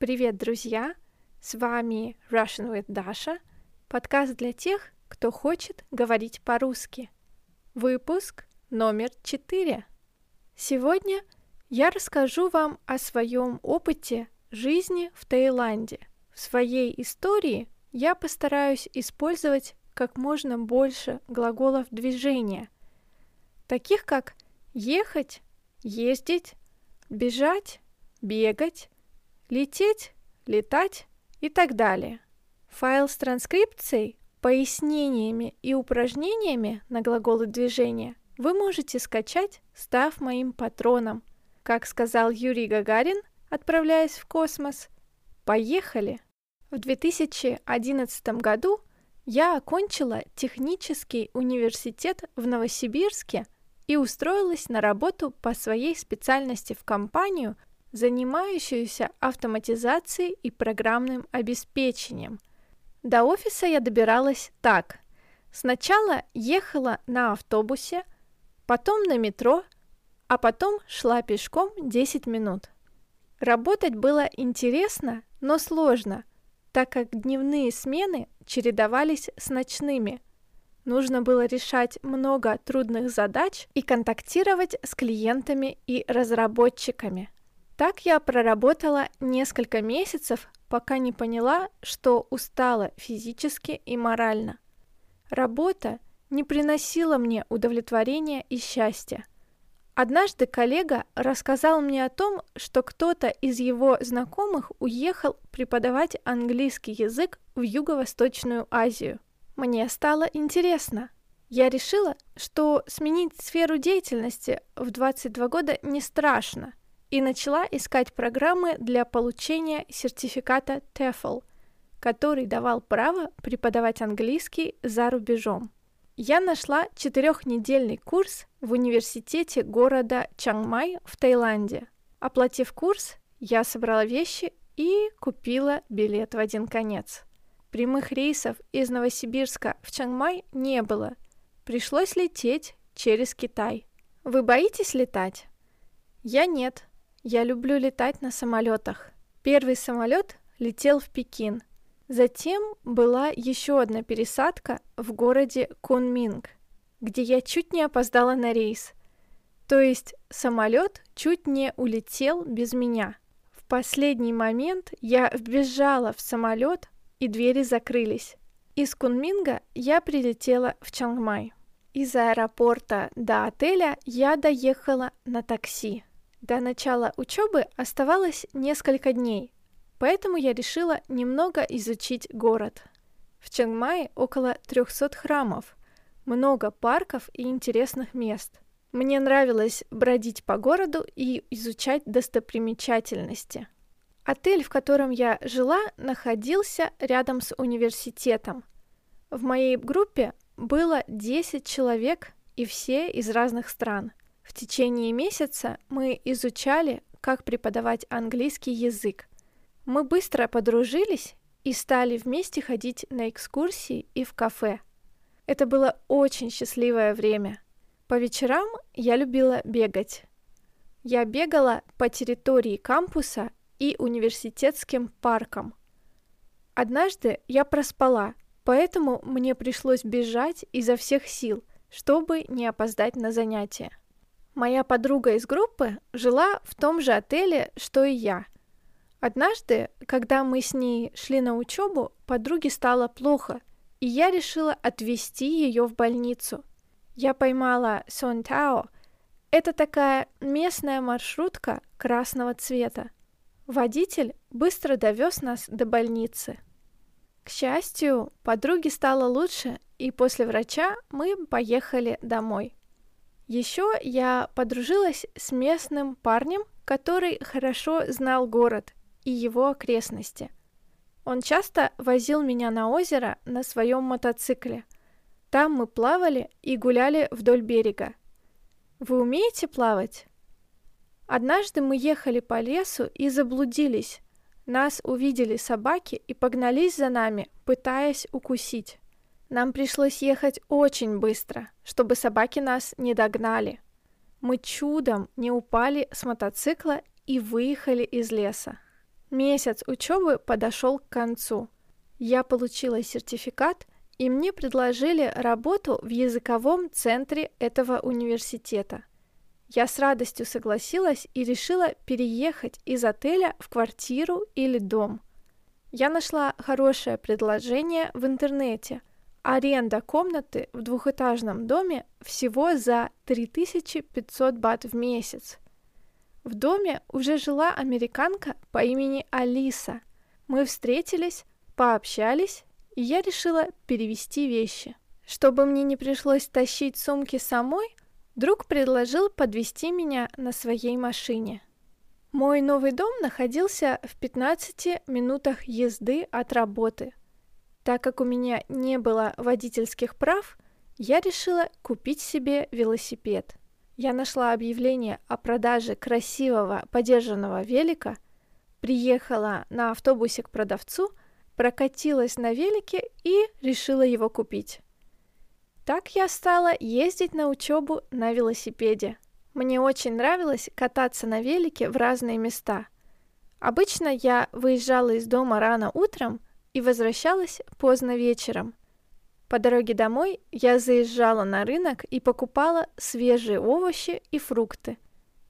Привет, друзья! С вами Russian with Dasha, подкаст для тех, кто хочет говорить по-русски. Выпуск номер 4. Сегодня я расскажу вам о своем опыте жизни в Таиланде. В своей истории я постараюсь использовать как можно больше глаголов движения, таких как ехать, ездить, бежать, бегать, лететь, летать и так далее. Файл с транскрипцией, пояснениями и упражнениями на глаголы движения вы можете скачать, став моим патроном. Как сказал Юрий Гагарин, отправляясь в космос, «Поехали!» В 2011 году я окончила технический университет в Новосибирске и устроилась на работу по своей специальности в компанию, занимающуюся автоматизацией и программным обеспечением. До офиса я добиралась так. Сначала ехала на автобусе, потом на метро, а потом шла пешком 10 минут. Работать было интересно, но сложно, так как дневные смены чередовались с ночными. Нужно было решать много трудных задач и контактировать с клиентами и разработчиками – так я проработала несколько месяцев, пока не поняла, что устала физически и морально. Работа не приносила мне удовлетворения и счастья. Однажды коллега рассказал мне о том, что кто-то из его знакомых уехал преподавать английский язык в Юго-Восточную Азию. Мне стало интересно. Я решила, что сменить сферу деятельности в 22 года не страшно, и начала искать программы для получения сертификата TEFL, который давал право преподавать английский за рубежом. Я нашла четырехнедельный курс в университете города Чангмай в Таиланде. Оплатив курс, я собрала вещи и купила билет в один конец. Прямых рейсов из Новосибирска в Чангмай не было. Пришлось лететь через Китай. Вы боитесь летать? Я нет. Я люблю летать на самолетах. Первый самолет летел в Пекин. Затем была еще одна пересадка в городе Кунминг, где я чуть не опоздала на рейс. То есть самолет чуть не улетел без меня. В последний момент я вбежала в самолет, и двери закрылись. Из Кунминга я прилетела в Чангмай. Из аэропорта до отеля я доехала на такси. До начала учебы оставалось несколько дней, поэтому я решила немного изучить город. В Чангмае около 300 храмов, много парков и интересных мест. Мне нравилось бродить по городу и изучать достопримечательности. Отель, в котором я жила, находился рядом с университетом. В моей группе было 10 человек, и все из разных стран – в течение месяца мы изучали, как преподавать английский язык. Мы быстро подружились и стали вместе ходить на экскурсии и в кафе. Это было очень счастливое время. По вечерам я любила бегать. Я бегала по территории кампуса и университетским паркам. Однажды я проспала, поэтому мне пришлось бежать изо всех сил, чтобы не опоздать на занятия. Моя подруга из группы жила в том же отеле, что и я. Однажды, когда мы с ней шли на учебу, подруге стало плохо, и я решила отвезти ее в больницу. Я поймала Сон Тао. Это такая местная маршрутка красного цвета. Водитель быстро довез нас до больницы. К счастью, подруге стало лучше, и после врача мы поехали домой. Еще я подружилась с местным парнем, который хорошо знал город и его окрестности. Он часто возил меня на озеро на своем мотоцикле. Там мы плавали и гуляли вдоль берега. Вы умеете плавать? Однажды мы ехали по лесу и заблудились. Нас увидели собаки и погнались за нами, пытаясь укусить. Нам пришлось ехать очень быстро, чтобы собаки нас не догнали. Мы чудом не упали с мотоцикла и выехали из леса. Месяц учебы подошел к концу. Я получила сертификат, и мне предложили работу в языковом центре этого университета. Я с радостью согласилась и решила переехать из отеля в квартиру или дом. Я нашла хорошее предложение в интернете. Аренда комнаты в двухэтажном доме всего за 3500 бат в месяц. В доме уже жила американка по имени Алиса. Мы встретились, пообщались, и я решила перевести вещи. Чтобы мне не пришлось тащить сумки самой, Друг предложил подвести меня на своей машине. Мой новый дом находился в 15 минутах езды от работы. Так как у меня не было водительских прав, я решила купить себе велосипед. Я нашла объявление о продаже красивого подержанного велика, приехала на автобусе к продавцу, прокатилась на велике и решила его купить. Так я стала ездить на учебу на велосипеде. Мне очень нравилось кататься на велике в разные места. Обычно я выезжала из дома рано утром и возвращалась поздно вечером. По дороге домой я заезжала на рынок и покупала свежие овощи и фрукты.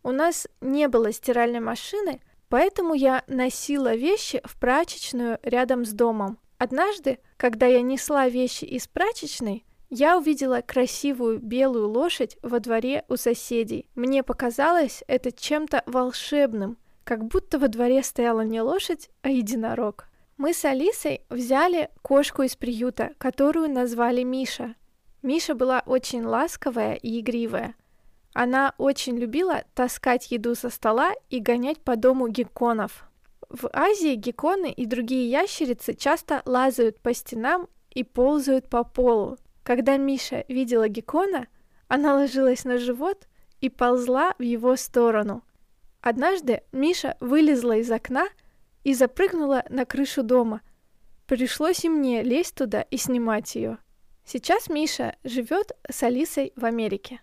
У нас не было стиральной машины, поэтому я носила вещи в прачечную рядом с домом. Однажды, когда я несла вещи из прачечной, я увидела красивую белую лошадь во дворе у соседей. Мне показалось это чем-то волшебным, как будто во дворе стояла не лошадь, а единорог. Мы с Алисой взяли кошку из приюта, которую назвали Миша. Миша была очень ласковая и игривая. Она очень любила таскать еду со стола и гонять по дому гекконов. В Азии гекконы и другие ящерицы часто лазают по стенам и ползают по полу. Когда Миша видела Геккона, она ложилась на живот и ползла в его сторону. Однажды Миша вылезла из окна и запрыгнула на крышу дома. Пришлось и мне лезть туда и снимать ее. Сейчас Миша живет с Алисой в Америке.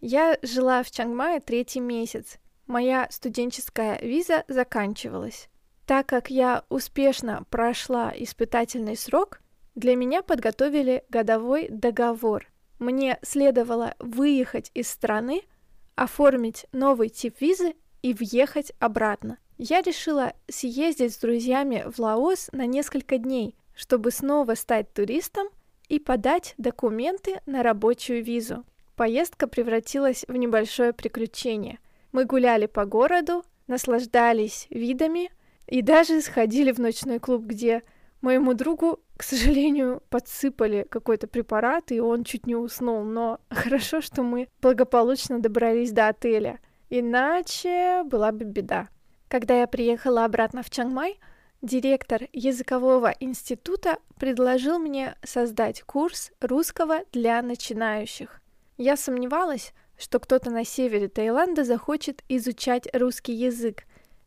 Я жила в Чангмае третий месяц. Моя студенческая виза заканчивалась. Так как я успешно прошла испытательный срок, для меня подготовили годовой договор. Мне следовало выехать из страны, оформить новый тип визы и въехать обратно. Я решила съездить с друзьями в Лаос на несколько дней, чтобы снова стать туристом и подать документы на рабочую визу. Поездка превратилась в небольшое приключение. Мы гуляли по городу, наслаждались видами и даже сходили в ночной клуб, где Моему другу, к сожалению, подсыпали какой-то препарат, и он чуть не уснул, но хорошо, что мы благополучно добрались до отеля, иначе была бы беда. Когда я приехала обратно в Чангмай, директор языкового института предложил мне создать курс русского для начинающих. Я сомневалась, что кто-то на севере Таиланда захочет изучать русский язык,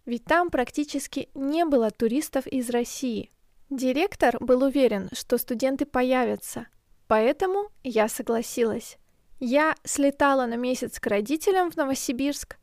ведь там практически не было туристов из России – Директор был уверен, что студенты появятся, поэтому я согласилась. Я слетала на месяц к родителям в Новосибирск,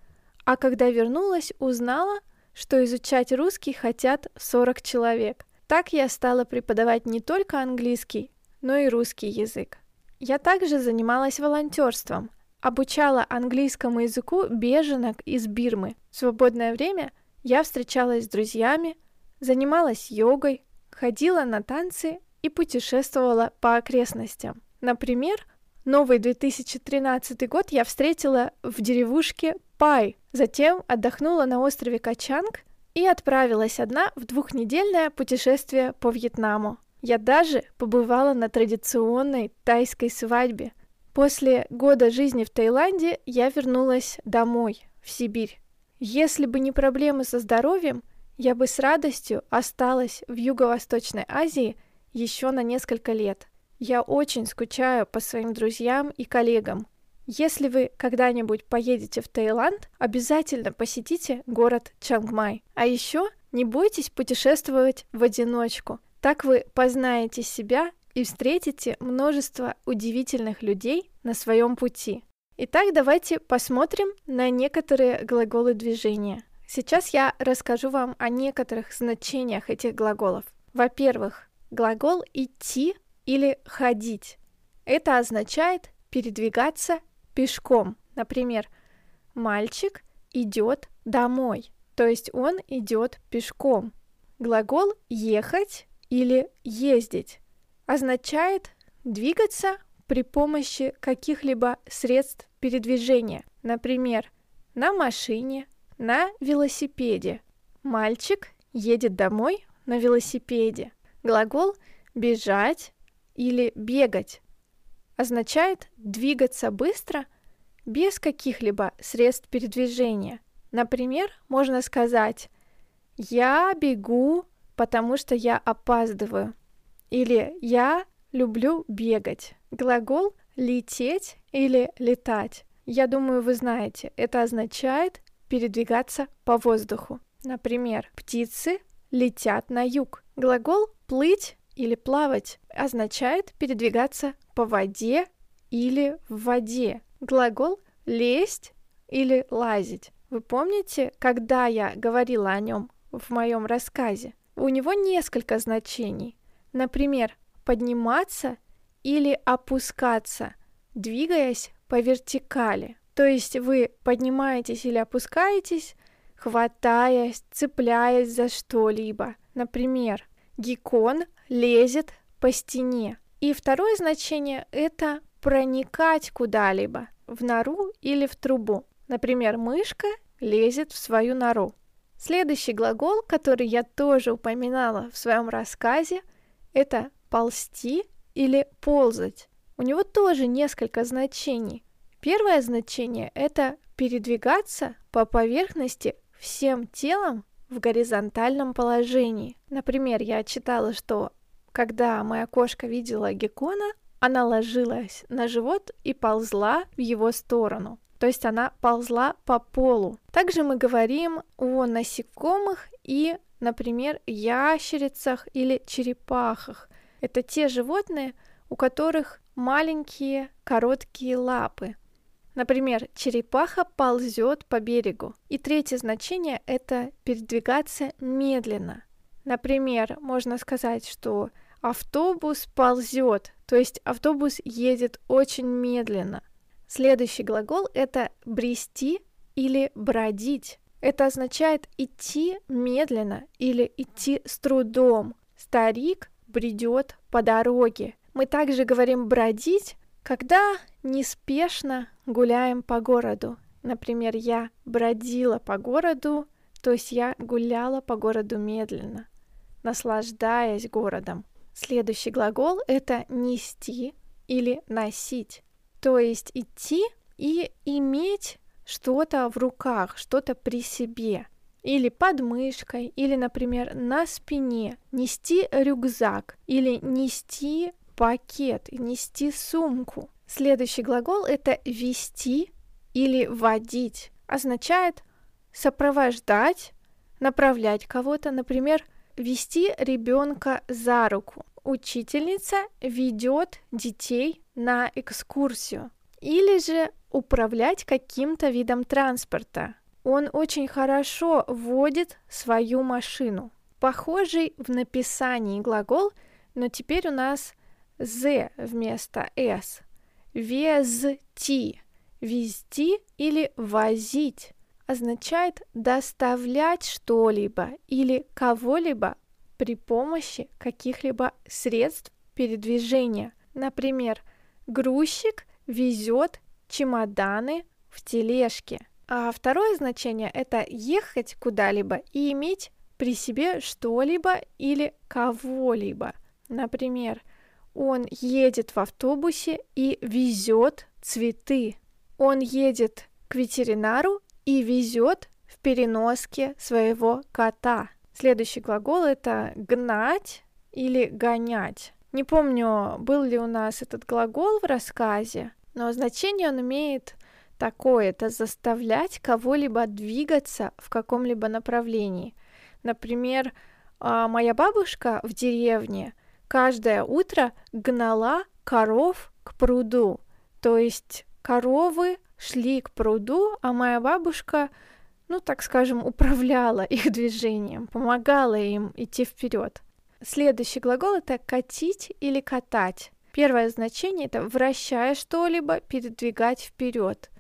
а когда вернулась, узнала, что изучать русский хотят 40 человек. Так я стала преподавать не только английский, но и русский язык. Я также занималась волонтерством, обучала английскому языку беженок из Бирмы. В свободное время я встречалась с друзьями, занималась йогой, ходила на танцы и путешествовала по окрестностям. Например, новый 2013 год я встретила в деревушке Пай, затем отдохнула на острове Качанг и отправилась одна в двухнедельное путешествие по Вьетнаму. Я даже побывала на традиционной тайской свадьбе. После года жизни в Таиланде я вернулась домой, в Сибирь. Если бы не проблемы со здоровьем, я бы с радостью осталась в Юго-Восточной Азии еще на несколько лет. Я очень скучаю по своим друзьям и коллегам. Если вы когда-нибудь поедете в Таиланд, обязательно посетите город Чангмай. А еще не бойтесь путешествовать в одиночку. Так вы познаете себя и встретите множество удивительных людей на своем пути. Итак, давайте посмотрим на некоторые глаголы движения. Сейчас я расскажу вам о некоторых значениях этих глаголов. Во-первых, глагол «идти» или «ходить». Это означает передвигаться пешком. Например, мальчик идет домой, то есть он идет пешком. Глагол ехать или ездить означает двигаться при помощи каких-либо средств передвижения. Например, на машине, на велосипеде. Мальчик едет домой на велосипеде. Глагол бежать или бегать означает двигаться быстро без каких-либо средств передвижения. Например, можно сказать «Я бегу, потому что я опаздываю» или «Я люблю бегать». Глагол «лететь» или «летать». Я думаю, вы знаете, это означает передвигаться по воздуху. Например, птицы летят на юг. Глагол «плыть» или «плавать» означает передвигаться по воде или в воде. Глагол «лезть» или «лазить». Вы помните, когда я говорила о нем в моем рассказе? У него несколько значений. Например, подниматься или опускаться, двигаясь по вертикали. То есть вы поднимаетесь или опускаетесь, хватаясь, цепляясь за что-либо. Например, геккон лезет по стене. И второе значение – это проникать куда-либо, в нору или в трубу. Например, мышка лезет в свою нору. Следующий глагол, который я тоже упоминала в своем рассказе, это ползти или ползать. У него тоже несколько значений. Первое значение – это передвигаться по поверхности всем телом в горизонтальном положении. Например, я читала, что когда моя кошка видела геккона, она ложилась на живот и ползла в его сторону. То есть она ползла по полу. Также мы говорим о насекомых и, например, ящерицах или черепахах. Это те животные, у которых маленькие короткие лапы. Например, черепаха ползет по берегу. И третье значение – это передвигаться медленно. Например, можно сказать, что автобус ползет, то есть автобус едет очень медленно. Следующий глагол – это брести или бродить. Это означает идти медленно или идти с трудом. Старик бредет по дороге. Мы также говорим бродить, когда неспешно гуляем по городу. Например, я бродила по городу, то есть я гуляла по городу медленно, наслаждаясь городом. Следующий глагол — это нести или носить, то есть идти и иметь что-то в руках, что-то при себе, или под мышкой, или, например, на спине, нести рюкзак, или нести пакет, нести сумку. Следующий глагол это вести или водить. Означает сопровождать, направлять кого-то, например, вести ребенка за руку. Учительница ведет детей на экскурсию. Или же управлять каким-то видом транспорта. Он очень хорошо водит свою машину. Похожий в написании глагол, но теперь у нас «з» вместо «с». Везти. Везти или возить означает доставлять что-либо или кого-либо при помощи каких-либо средств передвижения. Например, грузчик везет чемоданы в тележке. А второе значение – это ехать куда-либо и иметь при себе что-либо или кого-либо. Например, он едет в автобусе и везет цветы. Он едет к ветеринару и везет в переноске своего кота. Следующий глагол это гнать или гонять. Не помню, был ли у нас этот глагол в рассказе, но значение он имеет такое, это заставлять кого-либо двигаться в каком-либо направлении. Например, а, моя бабушка в деревне каждое утро гнала коров к пруду. То есть коровы шли к пруду, а моя бабушка, ну, так скажем, управляла их движением, помогала им идти вперед. Следующий глагол это катить или катать. Первое значение это вращая что-либо, передвигать вперед.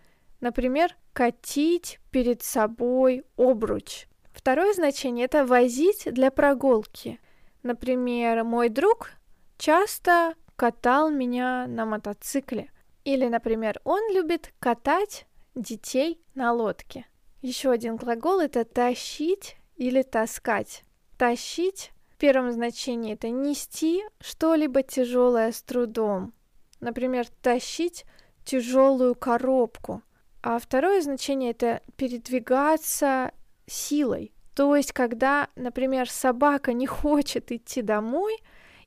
Например, катить перед собой обруч. Второе значение это возить для прогулки. Например, мой друг часто катал меня на мотоцикле. Или, например, он любит катать детей на лодке. Еще один глагол это тащить или таскать. Тащить в первом значении это нести что-либо тяжелое с трудом. Например, тащить тяжелую коробку. А второе значение это передвигаться силой. То есть, когда, например, собака не хочет идти домой,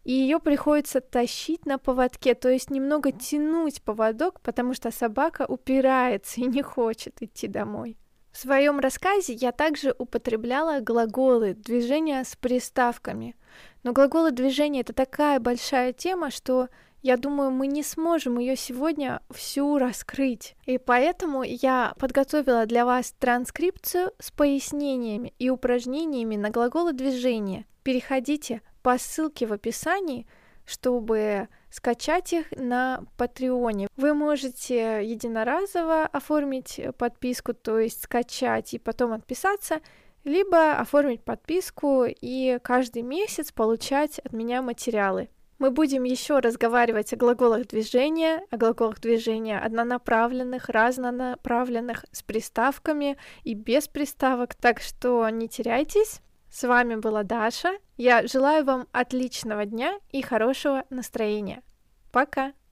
и ее приходится тащить на поводке, то есть немного тянуть поводок, потому что собака упирается и не хочет идти домой. В своем рассказе я также употребляла глаголы движения с приставками. Но глаголы движения это такая большая тема, что я думаю, мы не сможем ее сегодня всю раскрыть. И поэтому я подготовила для вас транскрипцию с пояснениями и упражнениями на глаголы движения. Переходите по ссылке в описании, чтобы скачать их на Патреоне. Вы можете единоразово оформить подписку, то есть скачать и потом отписаться, либо оформить подписку и каждый месяц получать от меня материалы. Мы будем еще разговаривать о глаголах движения, о глаголах движения однонаправленных, разнонаправленных, с приставками и без приставок, так что не теряйтесь. С вами была Даша. Я желаю вам отличного дня и хорошего настроения. Пока!